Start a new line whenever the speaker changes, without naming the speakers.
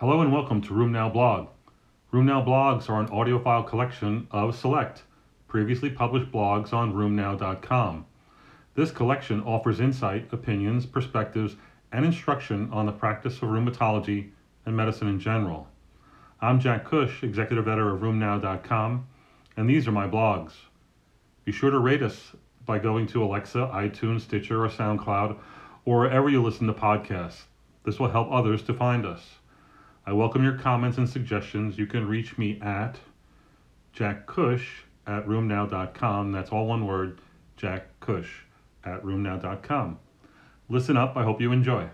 Hello and welcome to RheumNow Blog. RheumNow blogs are an audiophile collection of select, previously published blogs on RheumNow.com. This collection offers insight, opinions, perspectives, and instruction on the practice of rheumatology and medicine in general. I'm Jack Cush, executive editor of RheumNow.com, and these are my blogs. Be sure to rate us by going to Alexa, iTunes, Stitcher, or SoundCloud, or wherever you listen to podcasts. This will help others to find us. I welcome your comments and suggestions. You can reach me at jackcush at rheumnow.com. That's all one word, Jack Cush at rheumnow.com. Listen up. I hope you enjoy.